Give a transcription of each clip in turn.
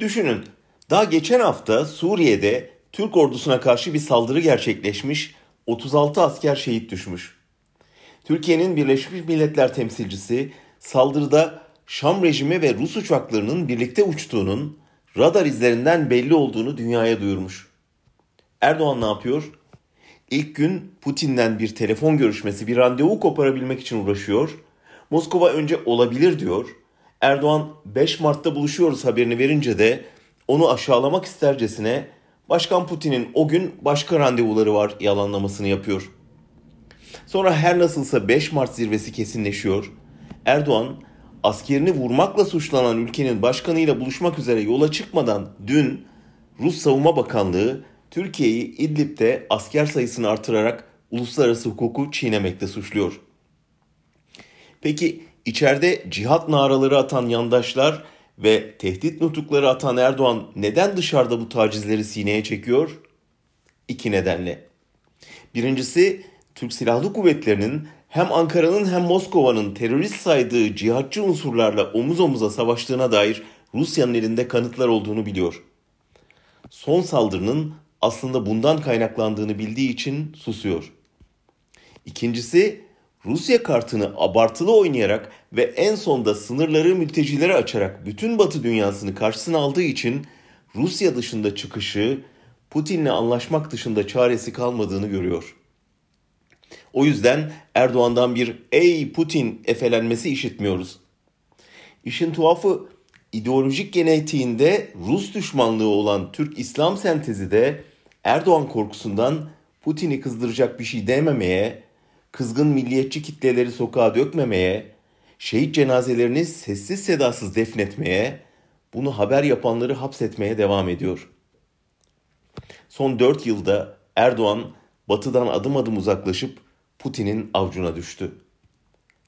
Düşünün, daha geçen hafta Suriye'de Türk ordusuna karşı bir saldırı gerçekleşmiş, 36 asker şehit düşmüş. Türkiye'nin Birleşmiş Milletler temsilcisi saldırıda Şam rejimi ve Rus uçaklarının birlikte uçtuğunun radar izlerinden belli olduğunu dünyaya duyurmuş. Erdoğan ne yapıyor? İlk gün Putin'den bir telefon görüşmesi, bir randevu koparabilmek için uğraşıyor. Moskova önce olabilir diyor. Erdoğan 5 Mart'ta buluşuyoruz haberini verince de onu aşağılamak istercesine Başkan Putin'in o gün başka randevuları var yalanlamasını yapıyor. Sonra her nasılsa 5 Mart zirvesi kesinleşiyor. Erdoğan askerini vurmakla suçlanan ülkenin başkanıyla buluşmak üzere yola çıkmadan dün Rus Savunma Bakanlığı Türkiye'yi İdlib'de asker sayısını artırarak uluslararası hukuku çiğnemekte suçluyor. Peki içeride cihat naraları atan yandaşlar ve tehdit nutukları atan Erdoğan neden dışarıda bu tacizleri sineye çekiyor? İki nedenle. Birincisi Türk Silahlı Kuvvetleri'nin hem Ankara'nın hem Moskova'nın terörist saydığı cihatçı unsurlarla omuz omuza savaştığına dair Rusya'nın elinde kanıtlar olduğunu biliyor. Son saldırının aslında bundan kaynaklandığını bildiği için susuyor. İkincisi Rusya kartını abartılı oynayarak ve en sonda sınırları mültecilere açarak bütün Batı dünyasını karşısına aldığı için Rusya dışında çıkışı Putin'le anlaşmak dışında çaresi kalmadığını görüyor. O yüzden Erdoğan'dan bir ey Putin efelenmesi işitmiyoruz. İşin tuhafı ideolojik genetiğinde Rus düşmanlığı olan Türk İslam sentezi de Erdoğan korkusundan Putin'i kızdıracak bir şey dememeye, kızgın milliyetçi kitleleri sokağa dökmemeye, şehit cenazelerini sessiz sedasız defnetmeye, bunu haber yapanları hapsetmeye devam ediyor. Son 4 yılda Erdoğan batıdan adım adım uzaklaşıp Putin'in avcuna düştü.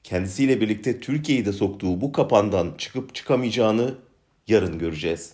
Kendisiyle birlikte Türkiye'yi de soktuğu bu kapandan çıkıp çıkamayacağını yarın göreceğiz.